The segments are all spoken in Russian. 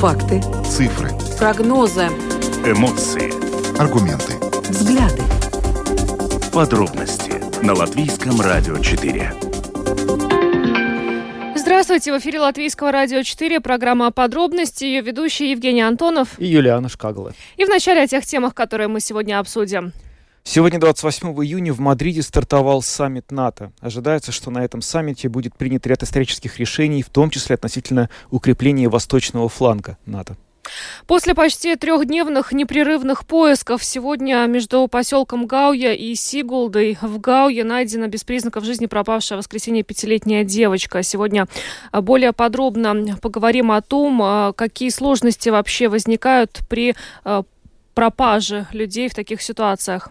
Факты. Цифры. Прогнозы. Эмоции. Аргументы. Взгляды. Подробности на Латвийском радио 4. Здравствуйте, в эфире Латвийского радио 4, программа «Подробности», ее ведущий Евгений Антонов и Юлиана Шкагла. И вначале о тех темах, которые мы сегодня обсудим. Сегодня, 28 июня, в Мадриде стартовал саммит НАТО. Ожидается, что на этом саммите будет принят ряд исторических решений, в том числе относительно укрепления восточного фланга НАТО. После почти трехдневных непрерывных поисков сегодня между поселком Гауя и Сигулдой в Гауе найдена без признаков жизни пропавшая в воскресенье пятилетняя девочка. Сегодня более подробно поговорим о том, какие сложности вообще возникают при э, пропаже людей в таких ситуациях.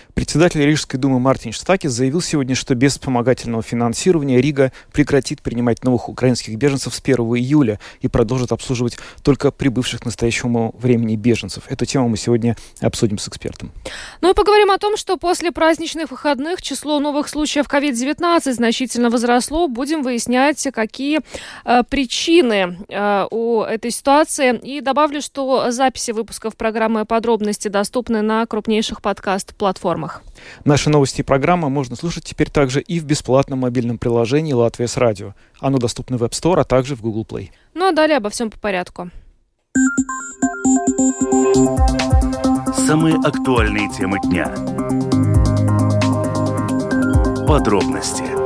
Председатель Рижской думы Мартин Штакис заявил сегодня, что без вспомогательного финансирования Рига прекратит принимать новых украинских беженцев с 1 июля и продолжит обслуживать только прибывших к настоящему времени беженцев. Эту тему мы сегодня обсудим с экспертом. Ну и поговорим о том, что после праздничных выходных число новых случаев COVID-19 значительно возросло. Будем выяснять, какие э, причины э, у этой ситуации. И добавлю, что записи выпусков программы «Подробности» доступны на крупнейших подкаст-платформах платформах. Наши новости и программы можно слушать теперь также и в бесплатном мобильном приложении «Латвия с радио». Оно доступно в App Store, а также в Google Play. Ну а далее обо всем по порядку. Самые актуальные темы дня. Подробности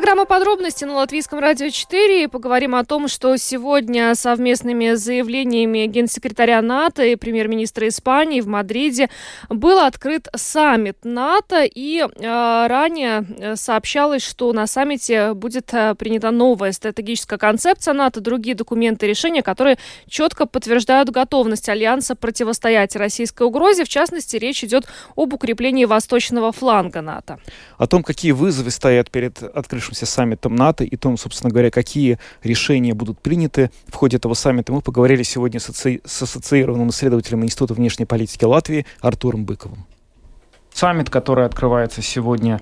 Программа подробности на Латвийском радио 4. И поговорим о том, что сегодня совместными заявлениями генсекретаря НАТО и премьер-министра Испании в Мадриде был открыт саммит НАТО. И э, ранее э, сообщалось, что на саммите будет э, принята новая стратегическая концепция НАТО, другие документы и решения, которые четко подтверждают готовность Альянса противостоять российской угрозе. В частности, речь идет об укреплении восточного фланга НАТО. О том, какие вызовы стоят перед открытием открывшимся саммитом НАТО и том, собственно говоря, какие решения будут приняты в ходе этого саммита, мы поговорили сегодня с, асоци... с ассоциированным исследователем Института внешней политики Латвии Артуром Быковым. Саммит, который открывается сегодня,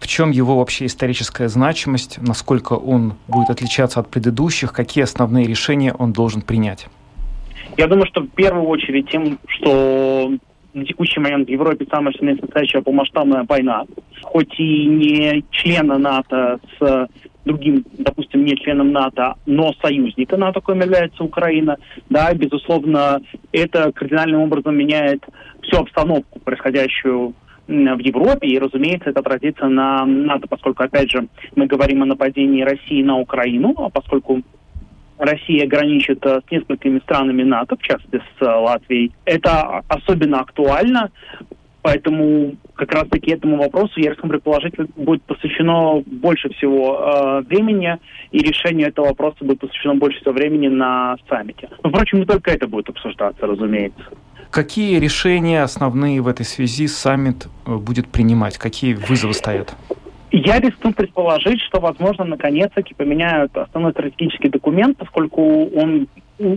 в чем его вообще историческая значимость, насколько он будет отличаться от предыдущих, какие основные решения он должен принять? Я думаю, что в первую очередь тем, что на текущий момент в Европе самая настоящая полномасштабная война. Хоть и не члена НАТО с другим, допустим, не членом НАТО, но союзника НАТО, каким является Украина, да, безусловно, это кардинальным образом меняет всю обстановку, происходящую в Европе, и, разумеется, это отразится на НАТО, поскольку, опять же, мы говорим о нападении России на Украину, а поскольку Россия граничит э, с несколькими странами НАТО, в частности с э, Латвией. Это особенно актуально, поэтому как раз-таки этому вопросу, я предположить, будет посвящено больше всего э, времени, и решению этого вопроса будет посвящено больше всего времени на саммите. Впрочем, не только это будет обсуждаться, разумеется. Какие решения основные в этой связи саммит э, будет принимать? Какие вызовы стоят? Я рискну предположить, что, возможно, наконец-таки поменяют основной стратегический документ, поскольку он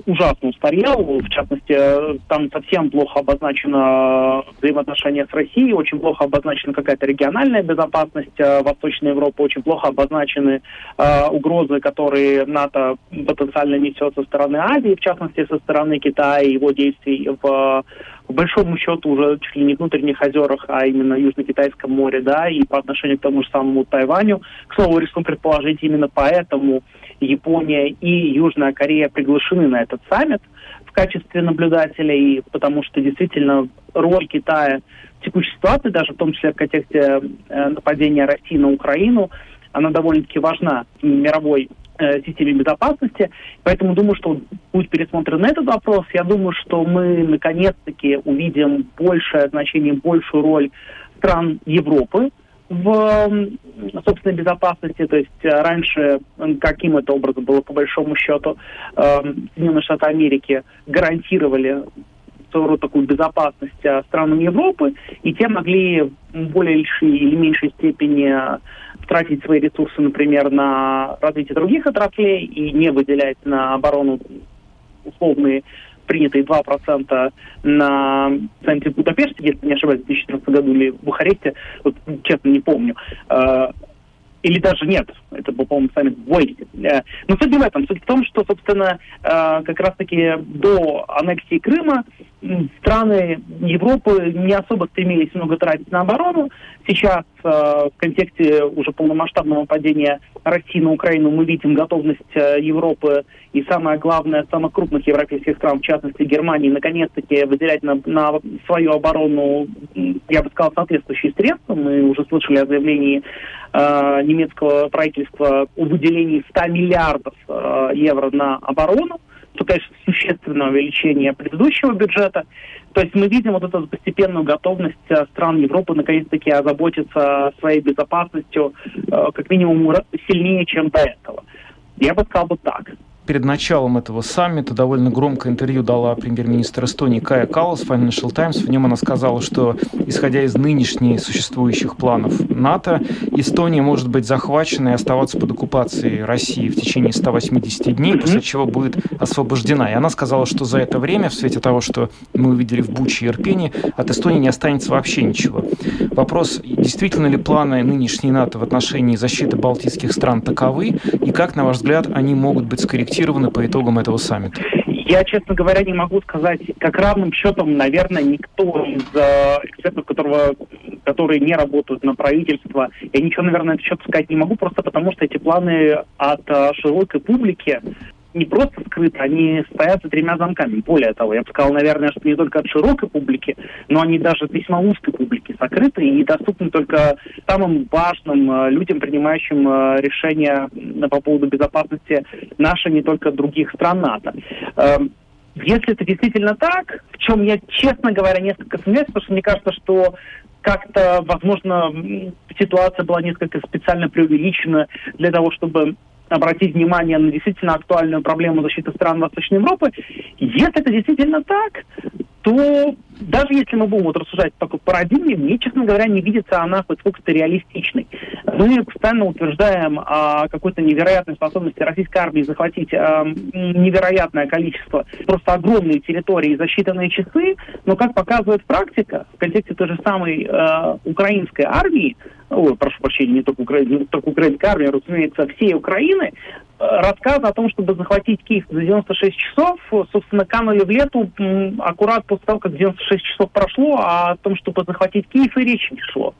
ужасно устарел. В частности, там совсем плохо обозначено взаимоотношения с Россией, очень плохо обозначена какая-то региональная безопасность э, Восточной Европы, очень плохо обозначены э, угрозы, которые НАТО потенциально несет со стороны Азии, в частности, со стороны Китая и его действий в по большому счету уже чуть ли не внутренних озерах, а именно Южно-Китайском море, да, и по отношению к тому же самому Тайваню. К слову, рискну предположить, именно поэтому Япония и Южная Корея приглашены на этот саммит в качестве наблюдателей, потому что действительно роль Китая в текущей ситуации, даже в том числе в контексте э, нападения России на Украину, она довольно-таки важна в мировой э, системе безопасности. Поэтому думаю, что будет пересмотрен этот вопрос. Я думаю, что мы наконец-таки увидим большее значение, большую роль стран Европы в собственной безопасности, то есть э, раньше каким это образом было по большому счету, э, Соединенные Штаты Америки гарантировали своего такую безопасность э, странам Европы, и те могли в более или меньшей степени тратить свои ресурсы, например, на развитие других отраслей и не выделять на оборону условные принятые 2% на в Будапеште, если не ошибаюсь, в 2014 году или в Бухаресте, вот, честно не помню. Э, или даже нет, это был, по-моему, саммит в Уэльсе. Э, но суть не в этом. Суть в том, что, собственно, э, как раз-таки до аннексии Крыма страны Европы не особо стремились много тратить на оборону. Сейчас в контексте уже полномасштабного падения России на Украину мы видим готовность э, Европы и самое главное, самых крупных европейских стран, в частности Германии, наконец-таки выделять на, на свою оборону, я бы сказал, соответствующие средства. Мы уже слышали о заявлении э, немецкого правительства о выделении 100 миллиардов э, евро на оборону то, конечно, существенное увеличение предыдущего бюджета. То есть мы видим вот эту постепенную готовность э, стран Европы наконец-таки озаботиться своей безопасностью э, как минимум сильнее, чем до этого. Я бы сказал бы так перед началом этого саммита довольно громкое интервью дала премьер-министр Эстонии Кая Каллас в Financial Times. В нем она сказала, что, исходя из нынешних существующих планов НАТО, Эстония может быть захвачена и оставаться под оккупацией России в течение 180 дней, после чего будет освобождена. И она сказала, что за это время, в свете того, что мы увидели в Буче и Ирпене, от Эстонии не останется вообще ничего. Вопрос, действительно ли планы нынешней НАТО в отношении защиты балтийских стран таковы, и как, на ваш взгляд, они могут быть скорректированы по итогам этого саммита? Я, честно говоря, не могу сказать, как равным счетом, наверное, никто из э, экспертов, которого, которые не работают на правительство, я ничего, наверное, на этот счет сказать не могу, просто потому что эти планы от э, широкой публики не просто скрыты, они стоят тремя замками. Более того, я бы сказал, наверное, что не только от широкой публики, но они даже весьма узкой публики сокрыты и доступны только самым важным э, людям, принимающим э, решения по поводу безопасности нашей, не только других стран НАТО. Эм, если это действительно так, в чем я, честно говоря, несколько сомневаюсь, потому что мне кажется, что как-то, возможно, ситуация была несколько специально преувеличена для того, чтобы обратить внимание на действительно актуальную проблему защиты стран Восточной Европы. Если это действительно так, то даже если мы будем вот рассуждать в такой парадигме, мне, честно говоря, не видится она хоть сколько-то реалистичной. Мы постоянно утверждаем о какой-то невероятной способности российской армии захватить э, невероятное количество, просто огромные территории за считанные часы, но, как показывает практика, в контексте той же самой э, украинской армии, ой, прошу прощения, не только, Укра... не только украинской армии, разумеется, всей Украины, рассказы о том, чтобы захватить Киев за 96 часов, собственно, канули в лету аккурат после того, как 96 часов прошло, а о том, чтобы захватить Киев, и речи не шло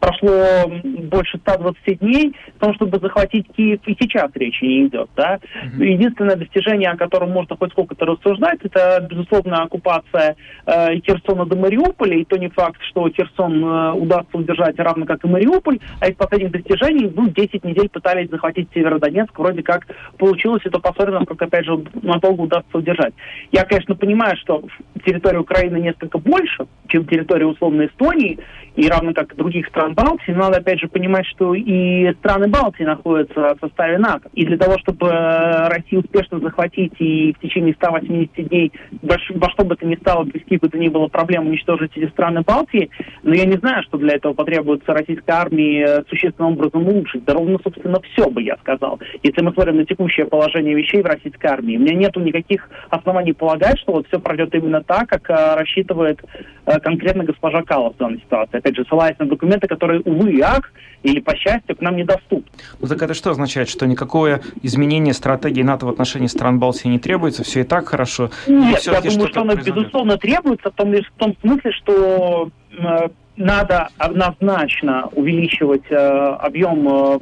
прошло больше 120 дней, о том, чтобы захватить Киев, и сейчас речи не идет. Да? Mm-hmm. Единственное достижение, о котором можно хоть сколько-то рассуждать, это, безусловно, оккупация э, Херсона до Мариуполя, и то не факт, что Херсон э, удастся удержать, равно как и Мариуполь, а из последних достижений, ну, 10 недель пытались захватить Северодонецк, вроде как получилось, это посмотрим, как, опять же, надолго удастся удержать. Я, конечно, понимаю, что территория Украины несколько больше, чем территория условной Эстонии, и равно как других стран Балтии, надо опять же понимать, что и страны Балтии находятся в составе НАТО. И для того, чтобы э, Россию успешно захватить и в течение 180 дней во что бы то ни стало, без каких бы то ни было проблем уничтожить эти страны Балтии, но я не знаю, что для этого потребуется российской армии э, существенным образом улучшить. Да ровно, собственно, все бы я сказал. Если мы смотрим на текущее положение вещей в российской армии, у меня нету никаких оснований полагать, что вот все пройдет именно так, как э, рассчитывает конкретно госпожа Калла в данной ситуации опять же, ссылаясь на документы, которые, увы и ах, или по счастью, к нам недоступны. Ну так это что означает, что никакое изменение стратегии НАТО в отношении стран Балтии не требуется? Все и так хорошо? Нет, я думаю, что оно, безусловно, требуется в том, в том смысле, что э, надо однозначно увеличивать э, объем э,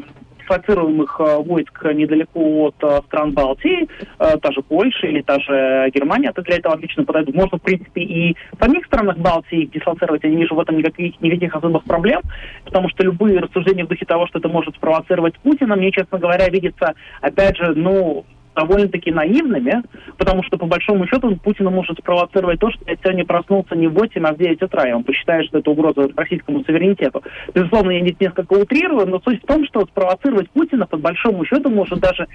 дислоцируемых э, войск недалеко от э, стран Балтии, э, та же Польша или та же Германия, это для этого отлично подойдут. Можно, в принципе, и в самих странах Балтии их дислоцировать, я не вижу в этом никаких, никаких особых проблем, потому что любые рассуждения в духе того, что это может спровоцировать Путина, мне, честно говоря, видится, опять же, ну, довольно-таки наивными, потому что, по большому счету, Путин может спровоцировать то, что я сегодня проснулся не в 8, а в 9 утра, и он посчитает, что это угроза российскому суверенитету. Безусловно, я здесь несколько утрирую, но суть в том, что спровоцировать Путина, по большому счету, может даже,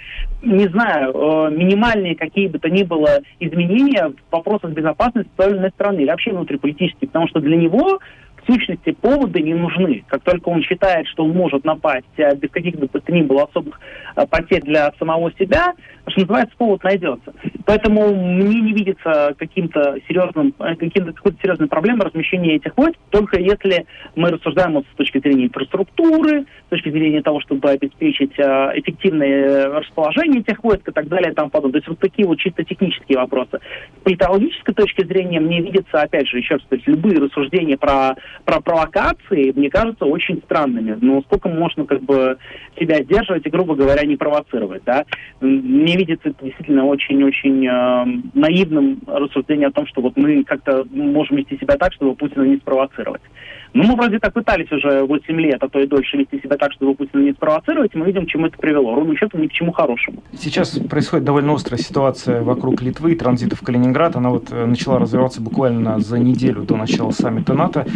не знаю, э, минимальные какие бы то ни было изменения в вопросах безопасности иной страны, или вообще внутриполитические, потому что для него в сущности поводы не нужны. Как только он считает, что он может напасть э, без каких бы то ни было особых э, потерь для самого себя, что называется, повод найдется. Поэтому мне не видится каким-то серьезным, э, каким-то какой-то серьезной проблемой размещения этих войск, только если мы рассуждаем вот с точки зрения инфраструктуры, с точки зрения того, чтобы обеспечить э, эффективное расположение этих войск и так далее и тому подобное. То есть вот такие вот чисто технические вопросы. С политологической точки зрения мне видится, опять же, еще раз, то есть любые рассуждения про, про провокации, мне кажется, очень странными. Но сколько можно как бы себя сдерживать и, грубо говоря, не провоцировать, да? Мне видится это действительно очень-очень э, наивным рассуждение о том, что вот мы как-то можем вести себя так, чтобы Путина не спровоцировать. Ну, мы вроде так пытались уже 8 лет, а то и дольше вести себя так, чтобы Путина не спровоцировать, и мы видим, к чему это привело. Ровно счетом ни к чему хорошему. Сейчас происходит довольно острая ситуация вокруг Литвы, транзита в Калининград. Она вот э, начала развиваться буквально за неделю до начала саммита НАТО.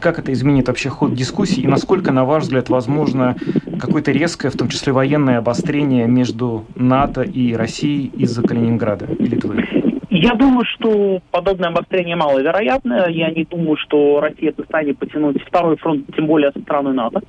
Как это изменит вообще ход дискуссий и насколько, на ваш взгляд, возможно какое-то резкое, в том числе военное обострение между НАТО и Россией из-за Калининграда и Литвы? Я думаю, что подобное обострение маловероятно. Я не думаю, что Россия в состоянии потянуть второй фронт, тем более со стороны НАТО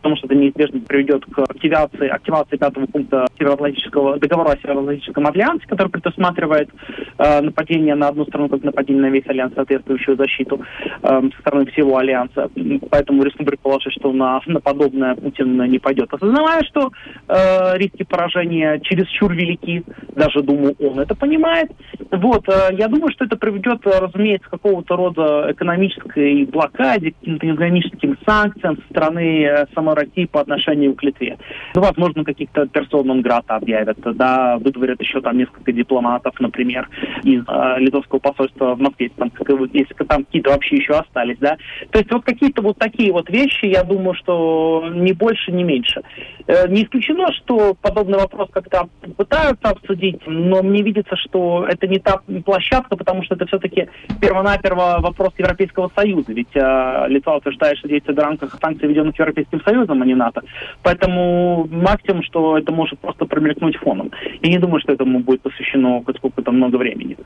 потому что это неизбежно приведет к активации, активации пятого пункта Североатлантического договора о Североатлантическом альянсе, который предусматривает э, нападение на одну страну, как нападение на весь альянс, соответствующую защиту э, со стороны всего альянса. Поэтому рискну предположить, что на, на подобное Путин не пойдет. Осознавая, что э, риски поражения чересчур велики, даже, думаю, он это понимает. Вот, э, я думаю, что это приведет, разумеется, к какого-то рода экономической блокаде, к экономическим санкциям со стороны э, самой самой России по отношению к Литве. Ну, возможно, каких-то персон грата объявят, да, выдворят еще там несколько дипломатов, например, из э, литовского посольства в Москве, там, если там какие-то вообще еще остались, да. То есть вот какие-то вот такие вот вещи, я думаю, что не больше, не меньше. Э, не исключено, что подобный вопрос как-то пытаются обсудить, но мне видится, что это не та площадка, потому что это все-таки первонаперво вопрос Европейского Союза, ведь э, Литва утверждает, что действует в рамках санкций, введенных Европейским Союзом, Союзом, а не НАТО. Поэтому максимум, что это может просто промелькнуть фоном. Я не думаю, что этому будет посвящено сколько-то много времени.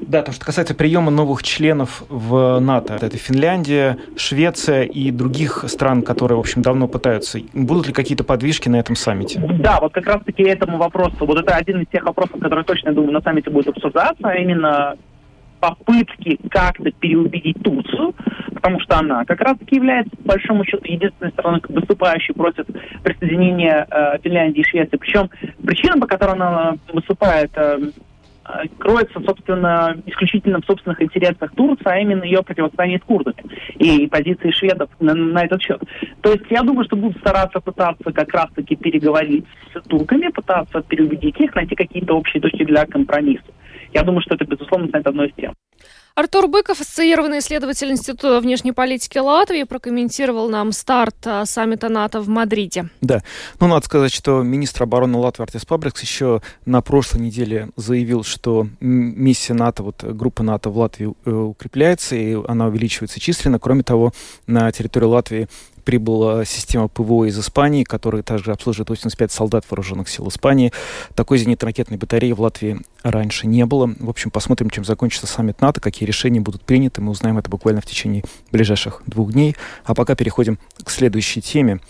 Да, то, что касается приема новых членов в НАТО, это Финляндия, Швеция и других стран, которые, в общем, давно пытаются. Будут ли какие-то подвижки на этом саммите? Да, вот как раз-таки этому вопросу, вот это один из тех вопросов, который точно, я думаю, на саммите будет обсуждаться, а именно попытки как-то переубедить Турцию, потому что она как раз-таки является, по большому счету, единственной страной, выступающей против присоединения э, Финляндии и Швеции. Причем причина, по которой она выступает, э, кроется, собственно, исключительно в собственных интересах Турции, а именно ее противостояние с курдами и позиции шведов на, на этот счет. То есть я думаю, что будут стараться пытаться как раз-таки переговорить с турками, пытаться переубедить их, найти какие-то общие точки для компромисса. Я думаю, что это, безусловно, станет одной из тем. Артур Быков, ассоциированный исследователь Института внешней политики Латвии, прокомментировал нам старт а, саммита НАТО в Мадриде. Да, ну надо сказать, что министр обороны Латвии Артис Пабрикс еще на прошлой неделе заявил, что миссия НАТО, вот группа НАТО в Латвии э, укрепляется, и она увеличивается численно. Кроме того, на территории Латвии прибыла система ПВО из Испании, которая также обслуживает 85 солдат вооруженных сил Испании. Такой зенитно-ракетной батареи в Латвии раньше не было. В общем, посмотрим, чем закончится саммит НАТО, какие решения будут приняты. Мы узнаем это буквально в течение ближайших двух дней. А пока переходим к следующей теме.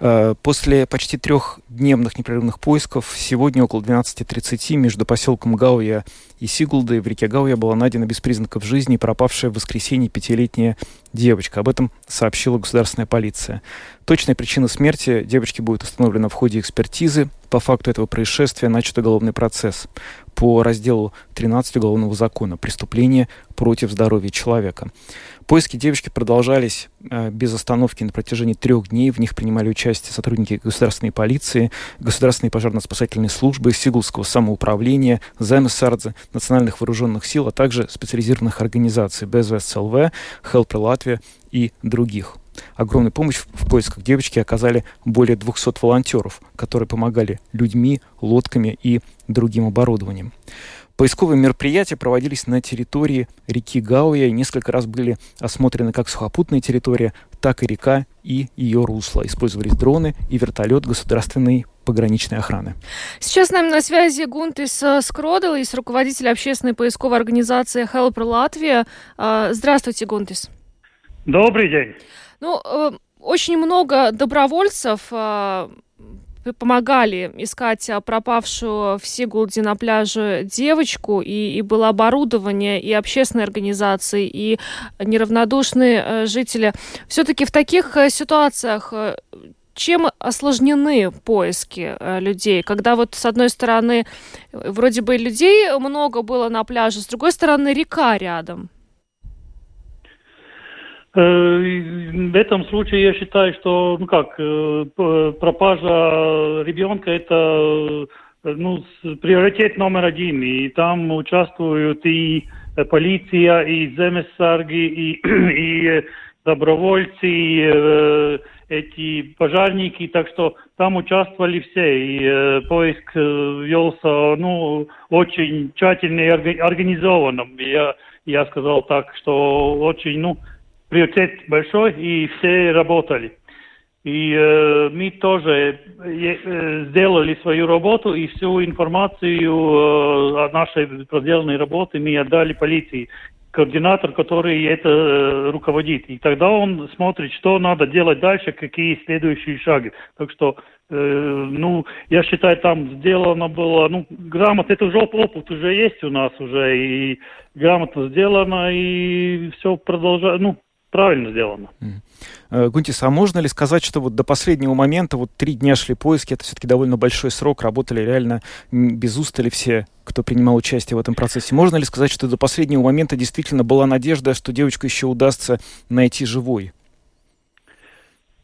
Э, после почти трехдневных непрерывных поисков сегодня около 12.30 между поселком Гауя и Сигулдой в реке Гауя была найдена без признаков жизни пропавшая в воскресенье пятилетняя девочка. Об этом сообщила государственная полиция. Точная причина смерти девочки будет установлена в ходе экспертизы. По факту этого происшествия начат уголовный процесс по разделу 13 Уголовного закона «Преступление против здоровья человека». Поиски девочки продолжались э, без остановки на протяжении трех дней. В них принимали участие сотрудники государственной полиции, государственной пожарно-спасательной службы, Сигулского самоуправления, ЗМСРДЗ, национальных вооруженных сил, а также специализированных организаций БЗСЛВ, Help Латвия и других. Огромную помощь в поисках девочки оказали более 200 волонтеров, которые помогали людьми, лодками и другим оборудованием. Поисковые мероприятия проводились на территории реки Гауя и несколько раз были осмотрены как сухопутная территория, так и река и ее русло. Использовались дроны и вертолет государственной пограничной охраны. Сейчас с нами на связи Гунтис э, Скроделис, руководитель общественной поисковой организации Helper Латвия. А, здравствуйте, Гунтис. Добрый день. Ну, э, очень много добровольцев э, помогали искать пропавшую в Сигулде на пляже девочку, и, и было оборудование, и общественные организации, и неравнодушные жители. Все-таки в таких ситуациях чем осложнены поиски э, людей? Когда вот с одной стороны вроде бы людей много было на пляже, с другой стороны река рядом. Э, в этом случае я считаю, что ну как э, пропажа ребенка это ну, приоритет номер один, и там участвуют и полиция, и земесарги, и, и добровольцы, и эти пожарники, так что там участвовали все, и э, поиск э, велся, ну, очень тщательно и организованным. Я, я сказал так, что очень, ну, приоритет большой, и все работали. И э, мы тоже э, сделали свою работу, и всю информацию э, о нашей проделанной работе мы отдали полиции координатор, который это э, руководит. И тогда он смотрит, что надо делать дальше, какие следующие шаги. Так что, э, ну, я считаю, там сделано было, ну, грамотно, это уже опыт уже есть у нас уже, и грамотно сделано, и все продолжает, ну, правильно сделано. Э, Гунтис, а можно ли сказать, что вот до последнего момента, вот три дня шли поиски, это все-таки довольно большой срок, работали реально без устали все, кто принимал участие в этом процессе. Можно ли сказать, что до последнего момента действительно была надежда, что девочку еще удастся найти живой?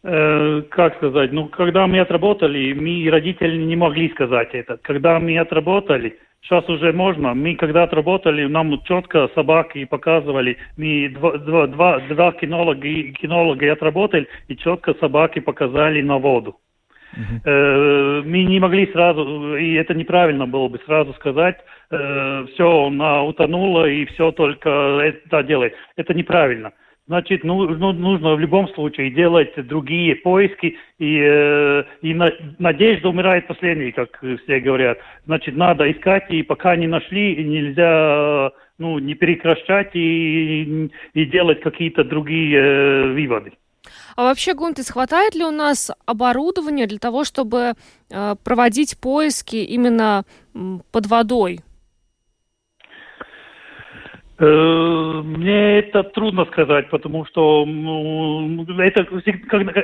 Э, как сказать, ну, когда мы отработали, мы, родители, не могли сказать это. Когда мы отработали, Сейчас уже можно. Мы когда отработали, нам четко собаки показывали. Мы два, два, два, два кинолога, кинолога отработали, и четко собаки показали на воду. Uh-huh. Э, мы не могли сразу, и это неправильно было бы сразу сказать, э, все, она утонула и все только это делает. Это неправильно. Значит, ну, ну, нужно в любом случае делать другие поиски, и, э, и на, надежда умирает последней, как все говорят. Значит, надо искать, и пока не нашли, нельзя ну, не прекращать и, и делать какие-то другие э, выводы. А вообще, Гунтис, хватает ли у нас оборудования для того, чтобы э, проводить поиски именно под водой? Э, мне это трудно сказать, потому что ну, это,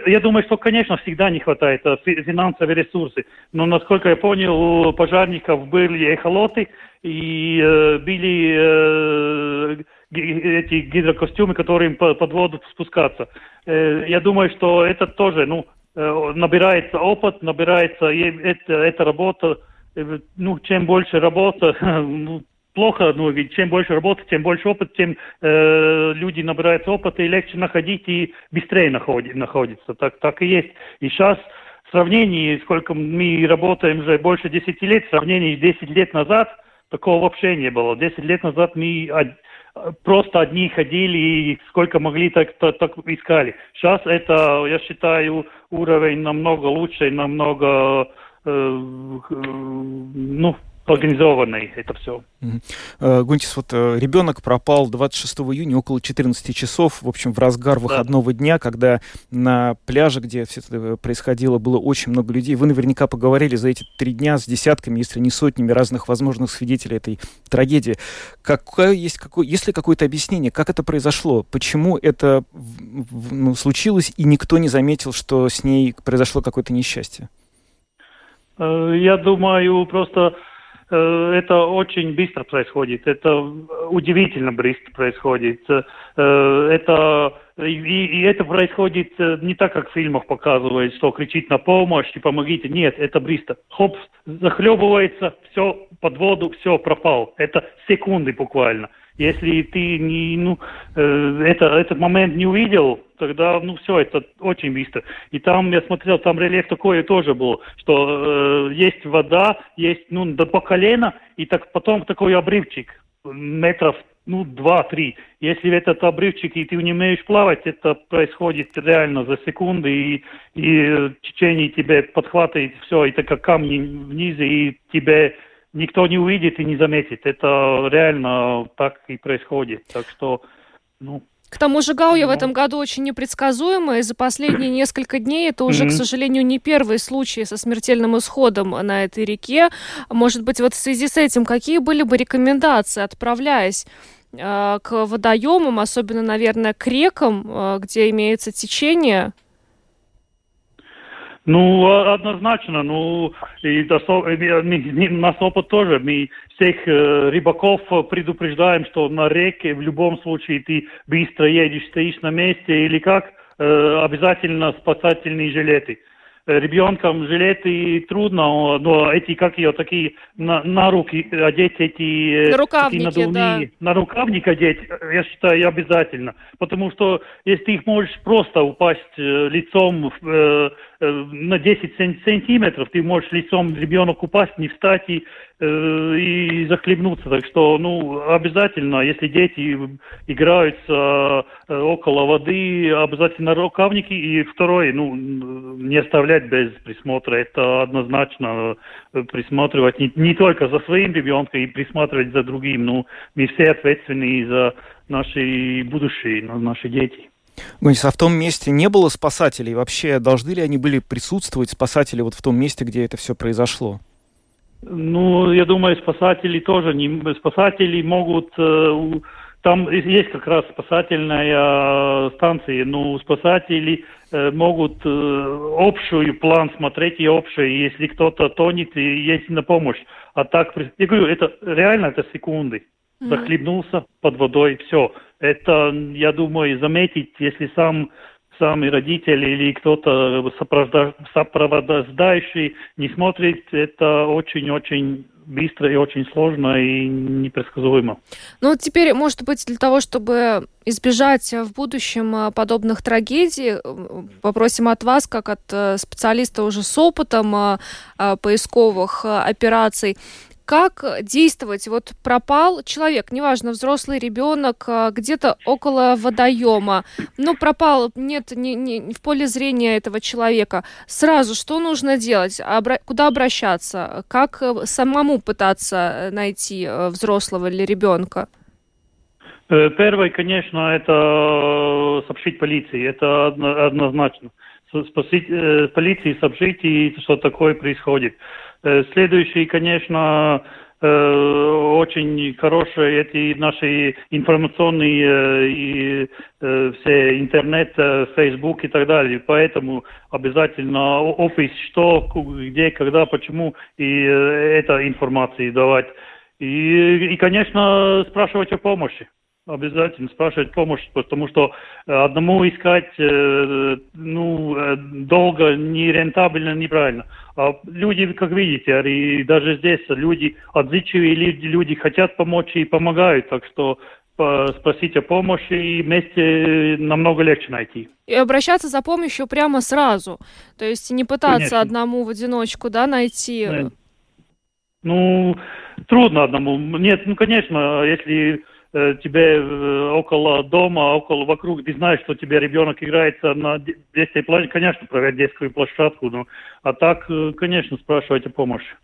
я думаю, что, конечно, всегда не хватает э, финансовые ресурсы. Но, насколько я понял, у пожарников были эхолоты и э, были э, эти гидрокостюмы, которые им под воду спускаться. Э, я думаю, что это тоже, ну, э, набирается опыт, набирается это, эта работа, ну, чем больше работа, ну, плохо, ну, ведь чем больше работы, тем больше опыт, тем э, люди набирают опыта и легче находить и быстрее находи, находится. Так, так и есть. И сейчас в сравнении, сколько мы работаем уже больше 10 лет, в сравнении с 10 лет назад, такого вообще не было. 10 лет назад мы просто одни ходили и сколько могли, так, так, так искали. Сейчас это, я считаю, уровень намного лучше, намного, э, э, ну, организованной это все. Э, Гунтис, вот э, ребенок пропал 26 июня около 14 часов, в общем, в разгар выходного да. дня, когда на пляже, где все это происходило, было очень много людей. Вы наверняка поговорили за эти три дня с десятками, если не сотнями разных возможных свидетелей этой трагедии. Какое есть, какое, есть ли какое-то объяснение, как это произошло? Почему это ну, случилось, и никто не заметил, что с ней произошло какое-то несчастье? Э, я думаю, просто Э, это очень быстро происходит, это удивительно быстро происходит. Э, это и, и это происходит э, не так, как в фильмах показывают, что кричит на помощь и помогите. Нет, это быстро. Хоп, захлебывается, все под воду, все пропал. Это секунды буквально. Если ты не, ну, э, это, этот момент не увидел, тогда, ну, все, это очень быстро. И там, я смотрел, там рельеф такой тоже был, что э, есть вода, есть, ну, до по колено, и так потом такой обрывчик метров ну, два-три. Если этот обрывчик, и ты не умеешь плавать, это происходит реально за секунды, и, и течение тебе подхватывает все, так как камни вниз, и тебе никто не увидит и не заметит. Это реально так и происходит. Так что, ну, К тому же Гауя в этом году очень непредсказуемая. За последние несколько дней это уже, mm-hmm. к сожалению, не первый случай со смертельным исходом на этой реке. Может быть, вот в связи с этим какие были бы рекомендации, отправляясь э, к водоемам, особенно, наверное, к рекам, э, где имеется течение? Ну, однозначно, ну, и наш опыт тоже. Мы всех э, рыбаков предупреждаем, что на реке в любом случае ты быстро едешь, стоишь на месте или как, э, обязательно спасательные жилеты. Э, ребенкам жилеты трудно, но эти, как ее, такие на, на руки одеть эти... На рукавники, такие надувные, да. На рукавник одеть, я считаю, обязательно. Потому что если ты их можешь просто упасть лицом в, на 10 сантиметров, ты можешь лицом ребенок упасть, не встать и, э, и захлебнуться. Так что, ну, обязательно, если дети играются э, около воды, обязательно рукавники. И второе, ну, не оставлять без присмотра. Это однозначно э, присматривать не, не только за своим ребенком, и присматривать за другим. Ну, мы все ответственны за наши будущее, наши дети. Гонис, а в том месте не было спасателей? Вообще, должны ли они были присутствовать, спасатели, вот в том месте, где это все произошло? Ну, я думаю, спасатели тоже не... Спасатели могут... Э, там есть как раз спасательная станция, но спасатели э, могут э, общую план смотреть и общий, если кто-то тонет, и есть на помощь. А так, я говорю, это реально это секунды. Захлебнулся под водой, все. Это, я думаю, заметить, если сам сами родители или кто-то сопровождающий не смотрит, это очень-очень быстро и очень сложно и непредсказуемо. Ну, теперь, может быть, для того, чтобы избежать в будущем а, подобных трагедий, попросим от вас, как от э, специалиста уже с опытом а, а, поисковых операций, как действовать? Вот пропал человек, неважно, взрослый ребенок, а, где-то около водоема, но пропал, нет не, не, в поле зрения этого человека. Сразу что нужно делать? Обра- куда обращаться? Как э, самому пытаться найти э, взрослого или ребенка? Э, первое, конечно, это сообщить полиции. Это однозначно. Спасить, полиции сообщить, что такое происходит. Э, следующий, конечно, э, очень хорошие эти наши информационные э, и все интернет, Facebook и так далее. Поэтому обязательно офис, что, где, когда, почему, и эта информация давать. И, и, конечно, спрашивать о помощи. Обязательно спрашивать помощь, потому что одному искать ну, долго, нерентабельно, неправильно. А люди, как видите, и даже здесь люди отзывчивые, люди, люди хотят помочь и помогают, так что спросить о помощи, и вместе намного легче найти. И обращаться за помощью прямо сразу. То есть не пытаться Конечно. одному в одиночку, да, найти. Нет. Ну, трудно одному. Нет, ну, конечно, если Э, тебе э, около дома, около вокруг, ты знаешь, что тебе ребенок играется на детской площадке, конечно, проверять детскую площадку, но а так, э, конечно, спрашивать о помощи.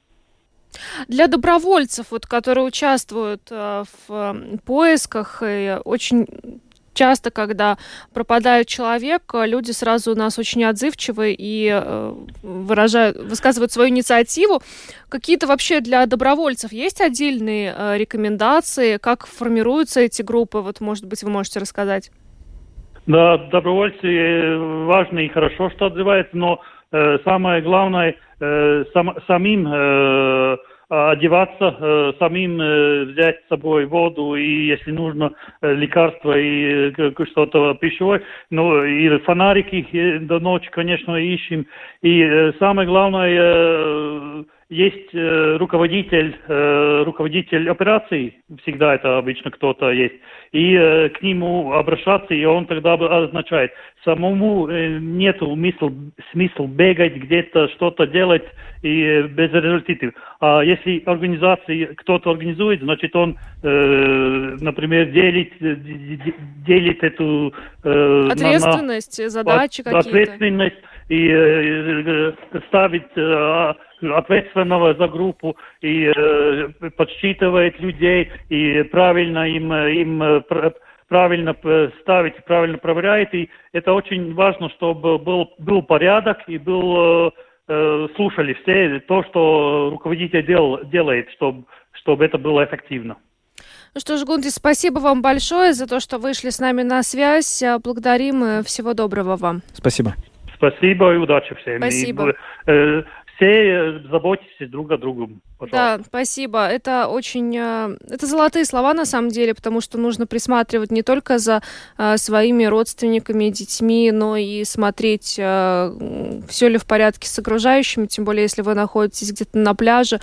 Для добровольцев, вот, которые участвуют э, в поисках, и очень часто, когда пропадает человек, люди сразу у нас очень отзывчивы и э, выражают, высказывают свою инициативу. Какие-то вообще для добровольцев есть отдельные э, рекомендации, как формируются эти группы? Вот, может быть, вы можете рассказать. Да, добровольцы э, важно и хорошо, что отзываются, но э, самое главное э, сам, самим э, одеваться, э, самим э, взять с собой воду и, если нужно, э, лекарства и что-то пищевое. Ну, и фонарики до ночи, конечно, ищем. И самое главное, есть э, руководитель, э, руководитель операции, всегда это обычно кто-то есть, и э, к нему обращаться, и он тогда означает, самому э, нет смысла, смысл бегать где-то, что-то делать и э, без результатов. А если организации кто-то организует, значит он, э, например, делит, делит эту... Э, ответственность, на, на, задачи какие-то. Ответственность и э, ставит... Э, ответственного за группу и э, подсчитывает людей и правильно им, им правильно ставит, правильно проверяет. И это очень важно, чтобы был, был порядок и был, слушали все то, что руководитель дел, делает, чтобы, чтобы это было эффективно. Ну что ж, Гунди, спасибо вам большое за то, что вышли с нами на связь. Благодарим. и Всего доброго вам. Спасибо. Спасибо и удачи всем. Спасибо. И, э, все заботьтесь друг о друге. Да, спасибо. Это очень... Э, это золотые слова на самом деле, потому что нужно присматривать не только за э, своими родственниками, детьми, но и смотреть, э, все ли в порядке с окружающими, тем более если вы находитесь где-то на пляже.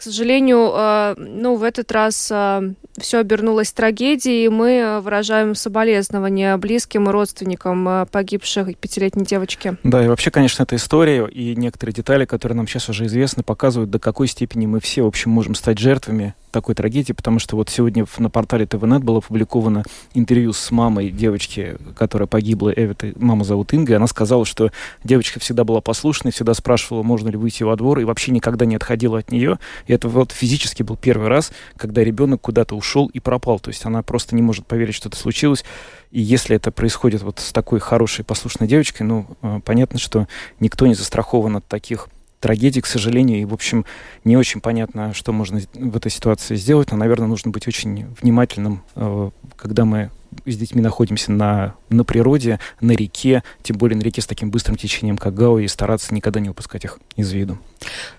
К сожалению, э, ну, в этот раз э, все обернулось трагедией, и мы выражаем соболезнования близким и родственникам э, погибших пятилетней девочки. Да, и вообще, конечно, эта история и некоторые детали, которые нам сейчас уже известны, показывают, до какой степени мы все, в общем, можем стать жертвами такой трагедии, потому что вот сегодня на портале ТВНет было опубликовано интервью с мамой девочки, которая погибла, Эвита, маму зовут Инга, и она сказала, что девочка всегда была послушной, всегда спрашивала, можно ли выйти во двор, и вообще никогда не отходила от нее. И это вот физически был первый раз, когда ребенок куда-то ушел и пропал. То есть она просто не может поверить, что это случилось. И если это происходит вот с такой хорошей, послушной девочкой, ну, э, понятно, что никто не застрахован от таких трагедий, к сожалению, и, в общем, не очень понятно, что можно в этой ситуации сделать, но, наверное, нужно быть очень внимательным, э, когда мы с детьми находимся на, на природе, на реке, тем более на реке с таким быстрым течением, как Гау, и стараться никогда не упускать их из виду.